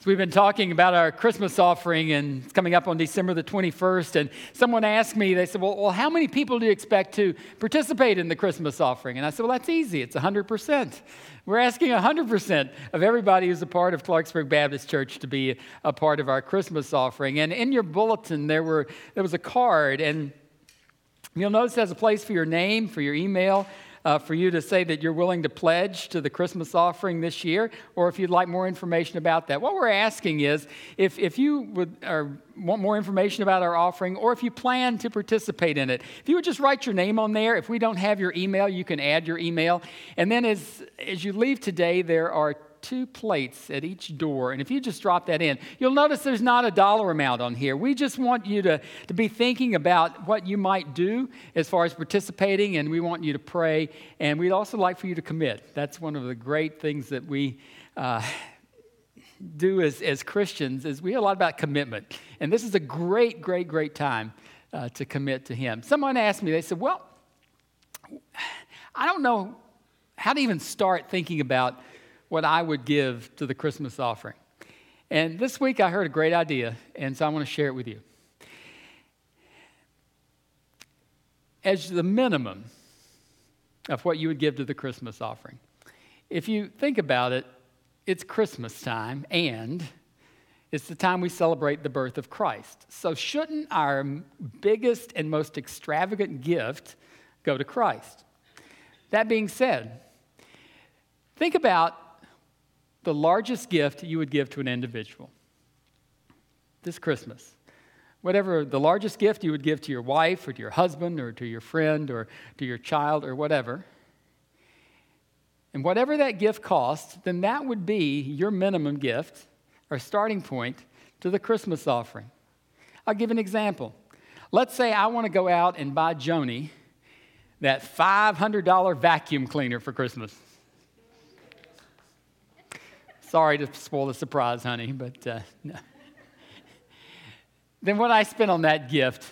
So we've been talking about our Christmas offering, and it's coming up on December the 21st. And someone asked me, they said, well, well, how many people do you expect to participate in the Christmas offering? And I said, Well, that's easy. It's 100%. We're asking 100% of everybody who's a part of Clarksburg Baptist Church to be a part of our Christmas offering. And in your bulletin, there, were, there was a card, and you'll notice it has a place for your name, for your email uh, for you to say that you're willing to pledge to the Christmas offering this year, or if you'd like more information about that. What we're asking is if, if you would, or want more information about our offering, or if you plan to participate in it, if you would just write your name on there. If we don't have your email, you can add your email. And then as, as you leave today, there are two plates at each door. And if you just drop that in, you'll notice there's not a dollar amount on here. We just want you to, to be thinking about what you might do as far as participating, and we want you to pray. And we'd also like for you to commit. That's one of the great things that we. Uh, do as, as Christians is we hear a lot about commitment. And this is a great, great, great time uh, to commit to Him. Someone asked me, they said, Well, I don't know how to even start thinking about what I would give to the Christmas offering. And this week I heard a great idea, and so I want to share it with you. As the minimum of what you would give to the Christmas offering, if you think about it, it's Christmas time and it's the time we celebrate the birth of Christ. So, shouldn't our biggest and most extravagant gift go to Christ? That being said, think about the largest gift you would give to an individual this Christmas. Whatever the largest gift you would give to your wife or to your husband or to your friend or to your child or whatever. And whatever that gift costs, then that would be your minimum gift or starting point to the Christmas offering. I'll give an example. Let's say I want to go out and buy Joni that $500 vacuum cleaner for Christmas. Sorry to spoil the surprise, honey, but uh, no. then what I spent on that gift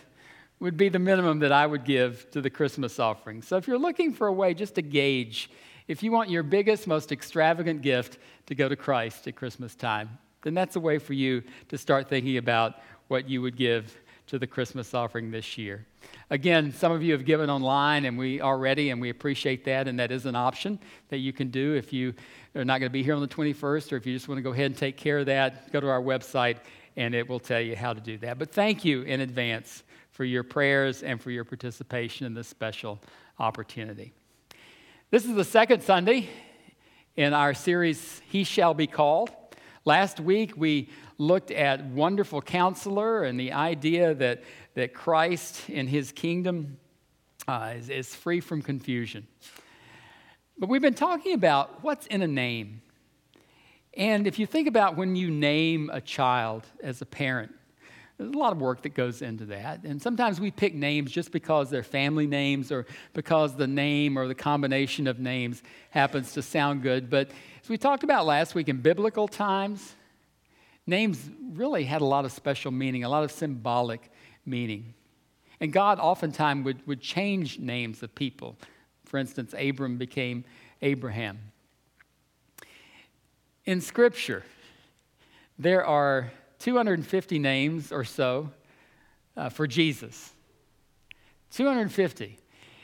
would be the minimum that I would give to the Christmas offering. So if you're looking for a way just to gauge if you want your biggest, most extravagant gift to go to Christ at Christmas time, then that's a way for you to start thinking about what you would give to the Christmas offering this year. Again, some of you have given online and we already, and we appreciate that, and that is an option that you can do if you are not going to be here on the 21st, or if you just want to go ahead and take care of that, go to our website and it will tell you how to do that. But thank you in advance for your prayers and for your participation in this special opportunity. This is the second Sunday in our series, He Shall Be Called. Last week we looked at Wonderful Counselor and the idea that, that Christ in his kingdom uh, is, is free from confusion. But we've been talking about what's in a name. And if you think about when you name a child as a parent, there's a lot of work that goes into that. And sometimes we pick names just because they're family names or because the name or the combination of names happens to sound good. But as we talked about last week, in biblical times, names really had a lot of special meaning, a lot of symbolic meaning. And God oftentimes would, would change names of people. For instance, Abram became Abraham. In Scripture, there are 250 names or so uh, for Jesus. 250.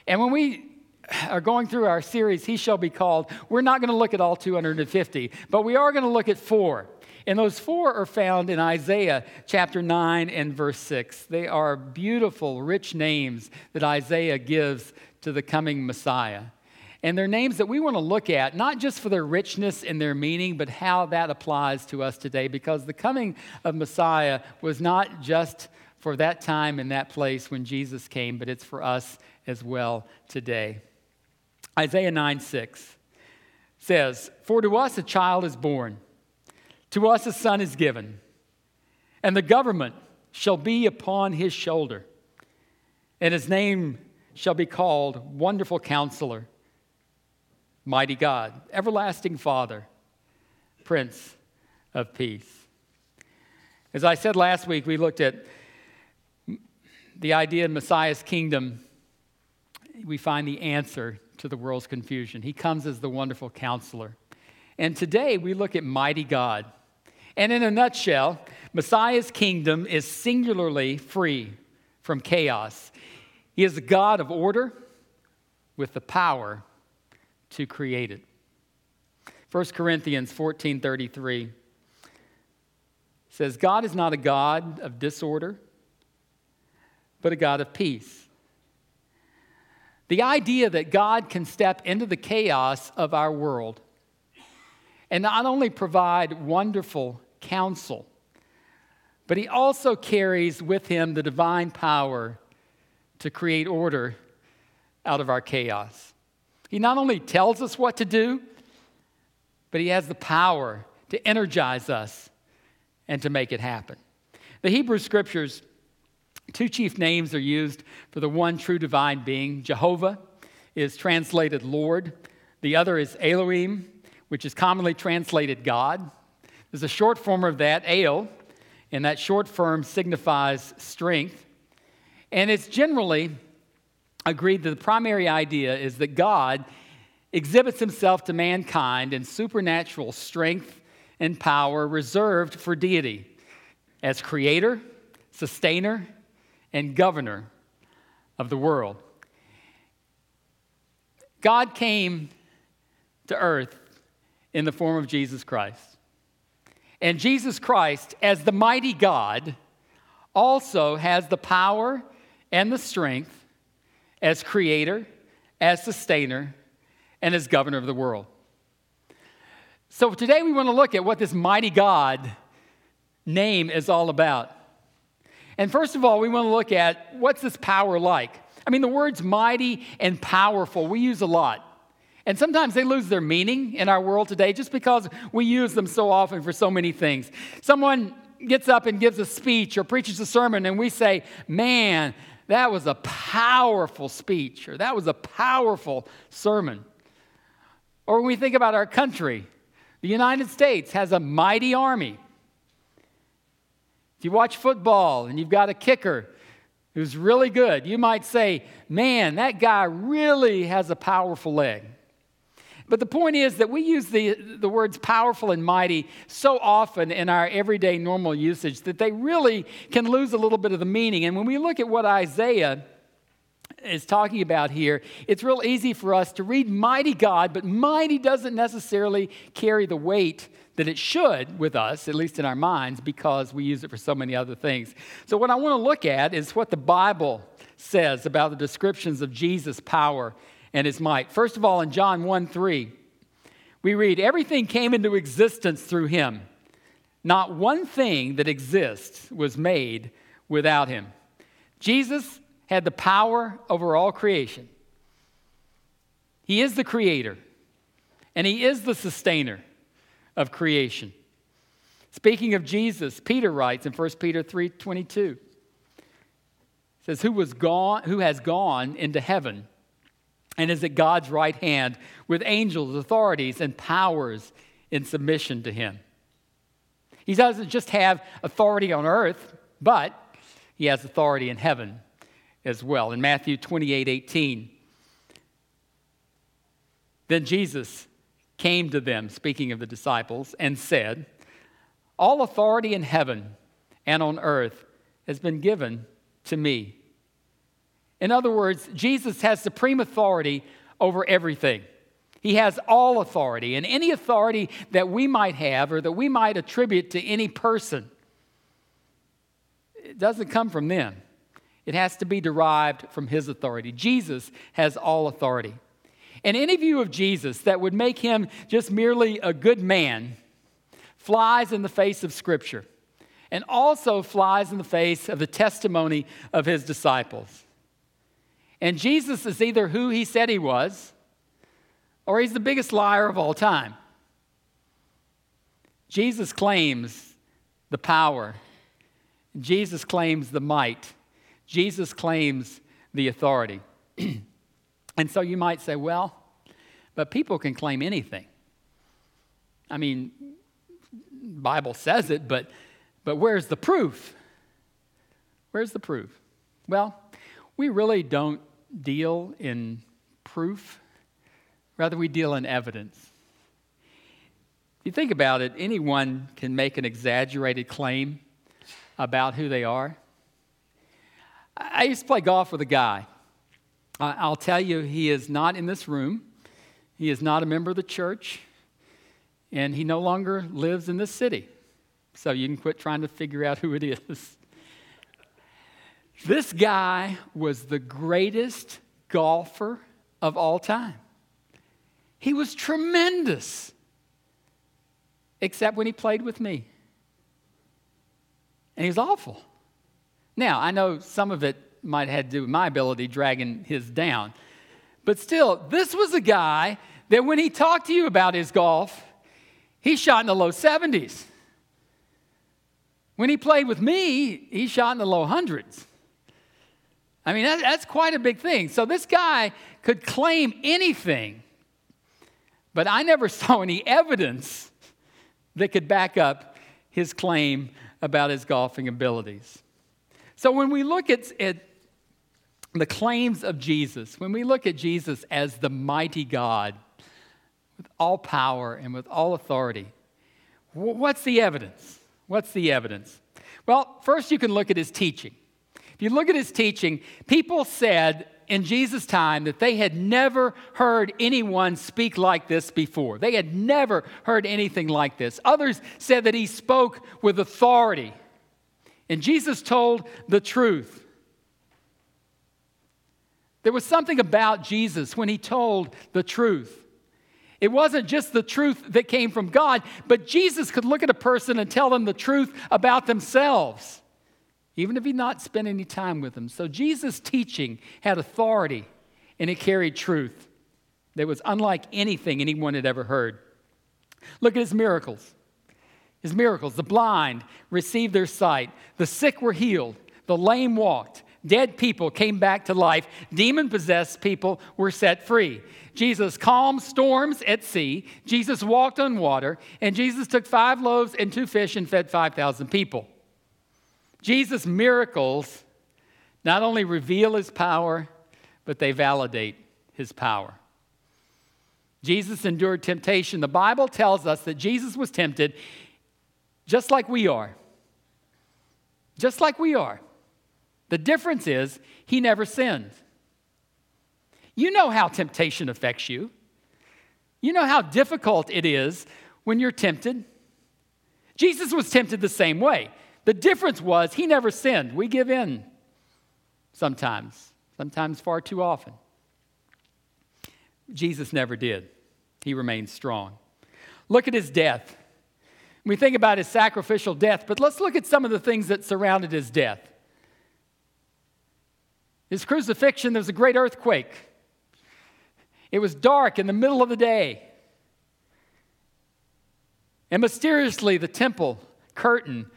And when we are going through our series, He Shall Be Called, we're not going to look at all 250, but we are going to look at four. And those four are found in Isaiah chapter 9 and verse 6. They are beautiful, rich names that Isaiah gives to the coming Messiah. And they're names that we want to look at, not just for their richness and their meaning, but how that applies to us today, because the coming of Messiah was not just for that time and that place when Jesus came, but it's for us as well today. Isaiah 9 6 says, For to us a child is born to us a son is given, and the government shall be upon his shoulder, and his name shall be called Wonderful Counselor, Mighty God, Everlasting Father, Prince of Peace. As I said last week, we looked at the idea in Messiah's kingdom. We find the answer to the world's confusion. He comes as the wonderful counselor. And today we look at mighty God. And in a nutshell, Messiah's kingdom is singularly free from chaos. He is the God of order with the power to create it. 1 Corinthians 14:33 says God is not a God of disorder, but a God of peace. The idea that God can step into the chaos of our world and not only provide wonderful counsel, but he also carries with him the divine power to create order out of our chaos. He not only tells us what to do, but he has the power to energize us and to make it happen. The Hebrew scriptures, two chief names are used for the one true divine being. Jehovah is translated Lord, the other is Elohim, which is commonly translated God. There's a short form of that, El, and that short form signifies strength. And it's generally agreed that the primary idea is that God exhibits himself to mankind in supernatural strength and power reserved for deity as creator, sustainer, and governor of the world. God came to earth in the form of Jesus Christ. And Jesus Christ, as the mighty God, also has the power and the strength as creator, as sustainer, and as governor of the world. So today we want to look at what this mighty God name is all about. And first of all, we want to look at what's this power like? I mean, the words mighty and powerful we use a lot. And sometimes they lose their meaning in our world today just because we use them so often for so many things. Someone gets up and gives a speech or preaches a sermon, and we say, Man, that was a powerful speech, or that was a powerful sermon. Or when we think about our country, the United States has a mighty army. If you watch football and you've got a kicker who's really good, you might say, Man, that guy really has a powerful leg. But the point is that we use the, the words powerful and mighty so often in our everyday normal usage that they really can lose a little bit of the meaning. And when we look at what Isaiah is talking about here, it's real easy for us to read mighty God, but mighty doesn't necessarily carry the weight that it should with us, at least in our minds, because we use it for so many other things. So, what I want to look at is what the Bible says about the descriptions of Jesus' power and his might. First of all, in John 1 3, we read, Everything came into existence through him. Not one thing that exists was made without him. Jesus had the power over all creation. He is the creator, and he is the sustainer of creation. Speaking of Jesus, Peter writes in 1 Peter 3:22 says who was gone who has gone into heaven and is at God's right hand with angels, authorities, and powers in submission to him. He doesn't just have authority on earth, but he has authority in heaven as well. In Matthew 28 18, then Jesus came to them, speaking of the disciples, and said, All authority in heaven and on earth has been given to me. In other words, Jesus has supreme authority over everything. He has all authority, and any authority that we might have or that we might attribute to any person, it doesn't come from them. It has to be derived from his authority. Jesus has all authority. And any view of Jesus that would make him just merely a good man flies in the face of Scripture and also flies in the face of the testimony of his disciples. And Jesus is either who he said he was, or he's the biggest liar of all time. Jesus claims the power, Jesus claims the might, Jesus claims the authority. and so you might say, well, but people can claim anything. I mean, Bible says it, but but where's the proof? Where's the proof? Well, we really don't deal in proof, rather, we deal in evidence. If you think about it, anyone can make an exaggerated claim about who they are. I used to play golf with a guy. I'll tell you, he is not in this room. He is not a member of the church. And he no longer lives in this city. So you can quit trying to figure out who it is. This guy was the greatest golfer of all time. He was tremendous, except when he played with me. And he was awful. Now, I know some of it might have to do with my ability dragging his down. But still, this was a guy that when he talked to you about his golf, he shot in the low 70s. When he played with me, he shot in the low hundreds. I mean, that, that's quite a big thing. So this guy could claim anything, but I never saw any evidence that could back up his claim about his golfing abilities. So when we look at, at the claims of Jesus, when we look at Jesus as the mighty God with all power and with all authority, what's the evidence? What's the evidence? Well, first you can look at his teaching. If you look at his teaching, people said in Jesus' time that they had never heard anyone speak like this before. They had never heard anything like this. Others said that he spoke with authority. And Jesus told the truth. There was something about Jesus when he told the truth. It wasn't just the truth that came from God, but Jesus could look at a person and tell them the truth about themselves, even if he not spent any time with them. So Jesus' teaching had authority and it carried truth that was unlike anything anyone had ever heard. Look at his miracles. His miracles. The blind received their sight, the sick were healed, the lame walked, Dead people came back to life. Demon possessed people were set free. Jesus calmed storms at sea. Jesus walked on water. And Jesus took five loaves and two fish and fed 5,000 people. Jesus' miracles not only reveal his power, but they validate his power. Jesus endured temptation. The Bible tells us that Jesus was tempted just like we are. Just like we are. The difference is he never sinned. You know how temptation affects you. You know how difficult it is when you're tempted. Jesus was tempted the same way. The difference was he never sinned. We give in sometimes, sometimes far too often. Jesus never did. He remained strong. Look at his death. We think about his sacrificial death, but let's look at some of the things that surrounded his death. His crucifixion, there was a great earthquake. It was dark in the middle of the day. And mysteriously, the temple curtain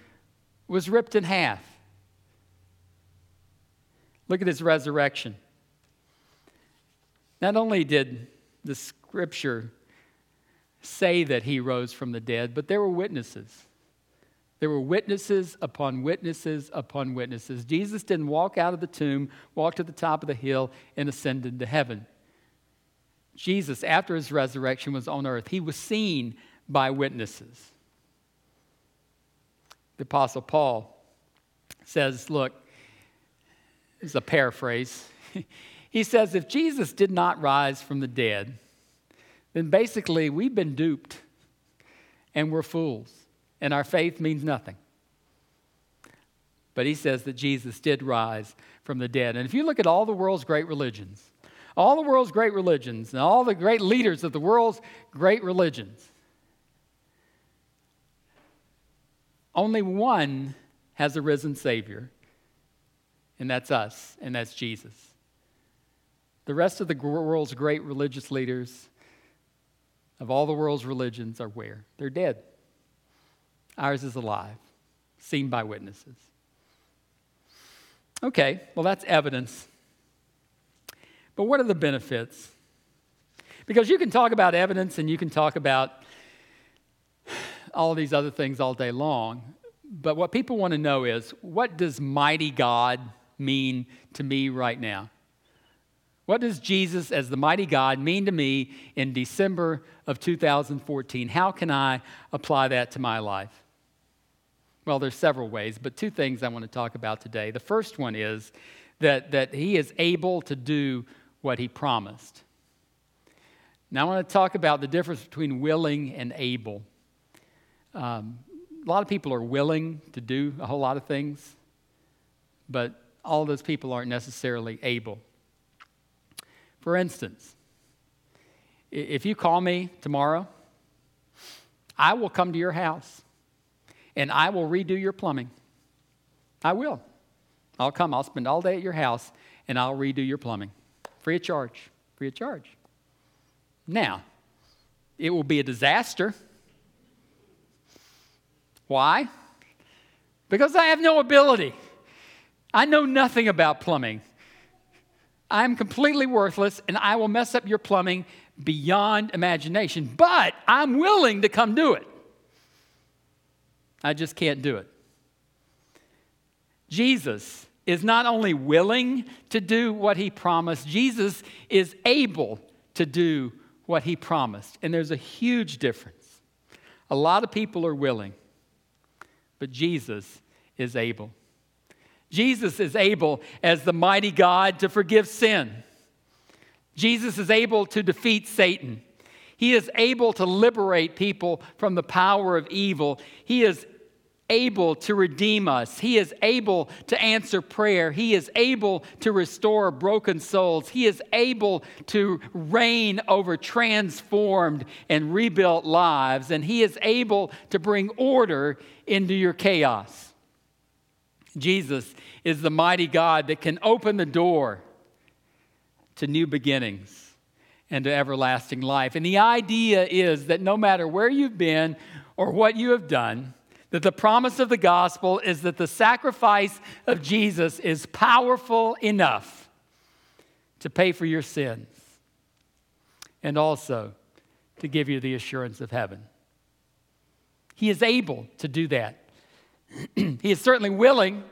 was ripped in half. Look at his resurrection. Not only did the scripture say that he rose from the dead, but there were witnesses. There were witnesses upon witnesses upon witnesses. Jesus didn't walk out of the tomb, walk to the top of the hill, and ascended to heaven. Jesus, after his resurrection, was on earth. He was seen by witnesses. The Apostle Paul says, Look, this is a paraphrase. he says, If Jesus did not rise from the dead, then basically we've been duped and we're fools and our faith means nothing. But he says that Jesus did rise from the dead. And if you look at all the world's great religions, all the world's great religions, and all the great leaders of the world's great religions, only one has a risen Savior, and that's us, and that's Jesus. The rest of the world's great religious leaders of all the world's religions are where? They're dead. Ours is alive, seen by witnesses. Okay, well, that's evidence. But what are the benefits? Because you can talk about evidence and you can talk about all these other things all day long. But what people want to know is what does mighty God mean to me right now? What does Jesus as the mighty God mean to me in December of 2014? How can I apply that to my life? Well, there's several ways, but two things I want to talk about today. The first one is that, that he is able to do what he promised. Now, I want to talk about the difference between willing and able. Um, a lot of people are willing to do a whole lot of things, but all those people aren't necessarily able. For instance, if you call me tomorrow, I will come to your house and I will redo your plumbing. I will. I'll come, I'll spend all day at your house and I'll redo your plumbing. Free of charge. Free of charge. Now, it will be a disaster. Why? Because I have no ability. I know nothing about plumbing. I'm completely worthless and I will mess up your plumbing beyond imagination, but I'm willing to come do it. I just can't do it. Jesus is not only willing to do what he promised, Jesus is able to do what he promised. And there's a huge difference. A lot of people are willing, but Jesus is able. Jesus is able, as the mighty God, to forgive sin. Jesus is able to defeat Satan. He is able to liberate people from the power of evil. He is able to redeem us. He is able to answer prayer. He is able to restore broken souls. He is able to reign over transformed and rebuilt lives. And He is able to bring order into your chaos. Jesus is the mighty God that can open the door to new beginnings and to everlasting life. And the idea is that no matter where you've been or what you have done, that the promise of the gospel is that the sacrifice of Jesus is powerful enough to pay for your sins and also to give you the assurance of heaven. He is able to do that. he is certainly willing,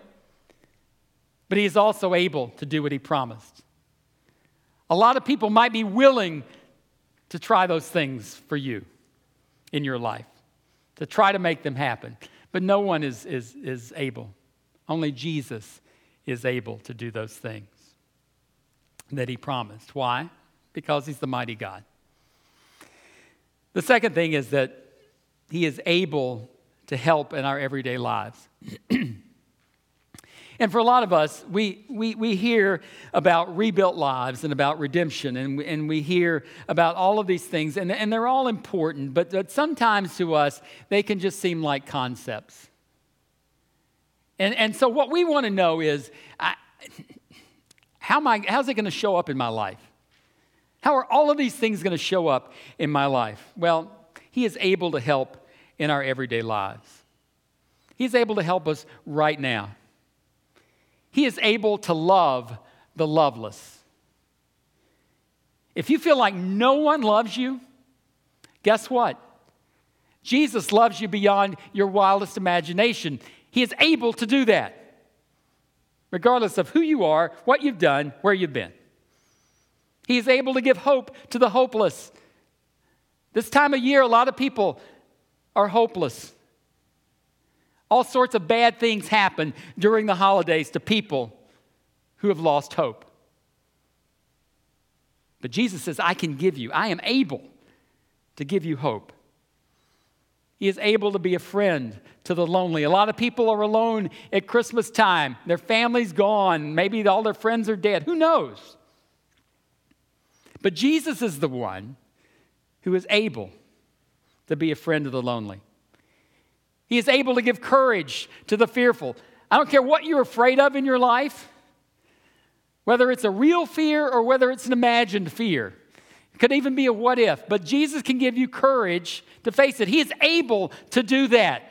but he is also able to do what he promised. A lot of people might be willing to try those things for you in your life to try to make them happen. But no one is, is, is able. Only Jesus is able to do those things that he promised. Why? Because he's the mighty God. The second thing is that he is able to help in our everyday lives. And for a lot of us, we, we, we hear about rebuilt lives and about redemption, and, and we hear about all of these things, and, and they're all important, but, but sometimes to us, they can just seem like concepts. And, and so, what we want to know is I, how am I, how's it going to show up in my life? How are all of these things going to show up in my life? Well, He is able to help in our everyday lives, He's able to help us right now. He is able to love the loveless. If you feel like no one loves you, guess what? Jesus loves you beyond your wildest imagination. He is able to do that, regardless of who you are, what you've done, where you've been. He is able to give hope to the hopeless. This time of year, a lot of people are hopeless. All sorts of bad things happen during the holidays to people who have lost hope. But Jesus says, I can give you, I am able to give you hope. He is able to be a friend to the lonely. A lot of people are alone at Christmas time. Their family's gone. Maybe all their friends are dead. Who knows? But Jesus is the one who is able to be a friend of the lonely. He is able to give courage to the fearful. I don't care what you're afraid of in your life, whether it's a real fear or whether it's an imagined fear. It could even be a what if, but Jesus can give you courage to face it. He is able to do that.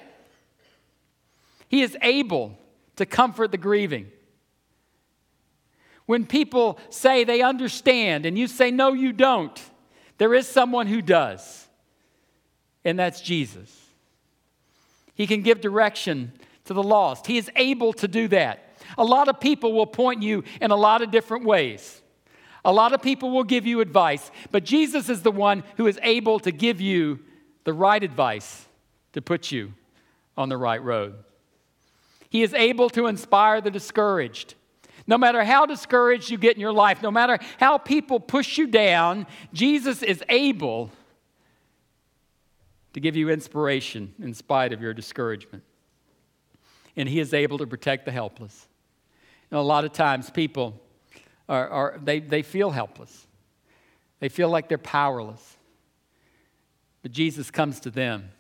He is able to comfort the grieving. When people say they understand and you say, no, you don't, there is someone who does, and that's Jesus. He can give direction to the lost. He is able to do that. A lot of people will point you in a lot of different ways. A lot of people will give you advice, but Jesus is the one who is able to give you the right advice to put you on the right road. He is able to inspire the discouraged. No matter how discouraged you get in your life, no matter how people push you down, Jesus is able to give you inspiration in spite of your discouragement. And He is able to protect the helpless. And a lot of times people are, are they, they feel helpless, they feel like they're powerless. But Jesus comes to them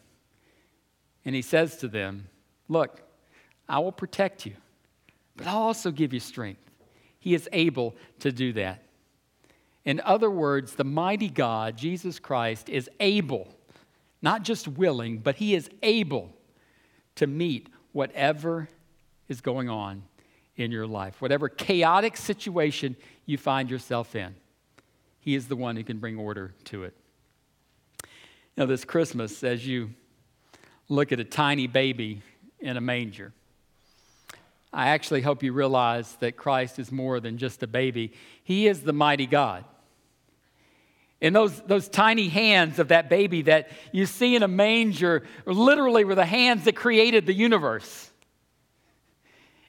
and He says to them, Look, I will protect you but I'll also give you strength. He is able to do that. In other words, the mighty God, Jesus Christ, is able, not just willing, but he is able to meet whatever is going on in your life, whatever chaotic situation you find yourself in. He is the one who can bring order to it. Now, this Christmas, as you look at a tiny baby in a manger, I actually hope you realize that Christ is more than just a baby. He is the mighty God. And those, those tiny hands of that baby that you see in a manger literally were the hands that created the universe.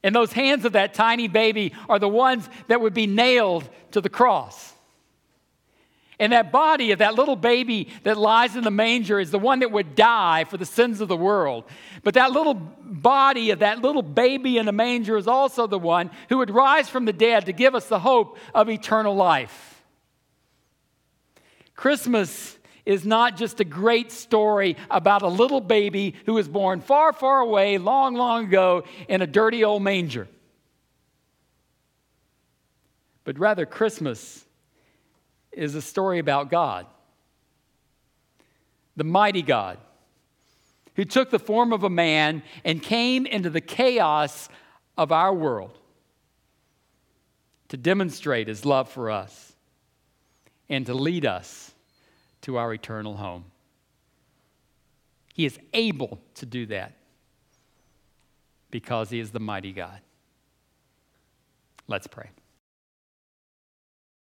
And those hands of that tiny baby are the ones that would be nailed to the cross. And that body of that little baby that lies in the manger is the one that would die for the sins of the world. But that little body of that little baby in the manger is also the one who would rise from the dead to give us the hope of eternal life. Christmas is not just a great story about a little baby who was born far, far away, long, long ago, in a dirty old manger. But rather, Christmas is a story about God, the mighty God, who took the form of a man and came into the chaos of our world to demonstrate his love for us and to lead us to our eternal home. He is able to do that because he is the mighty God. Let's pray.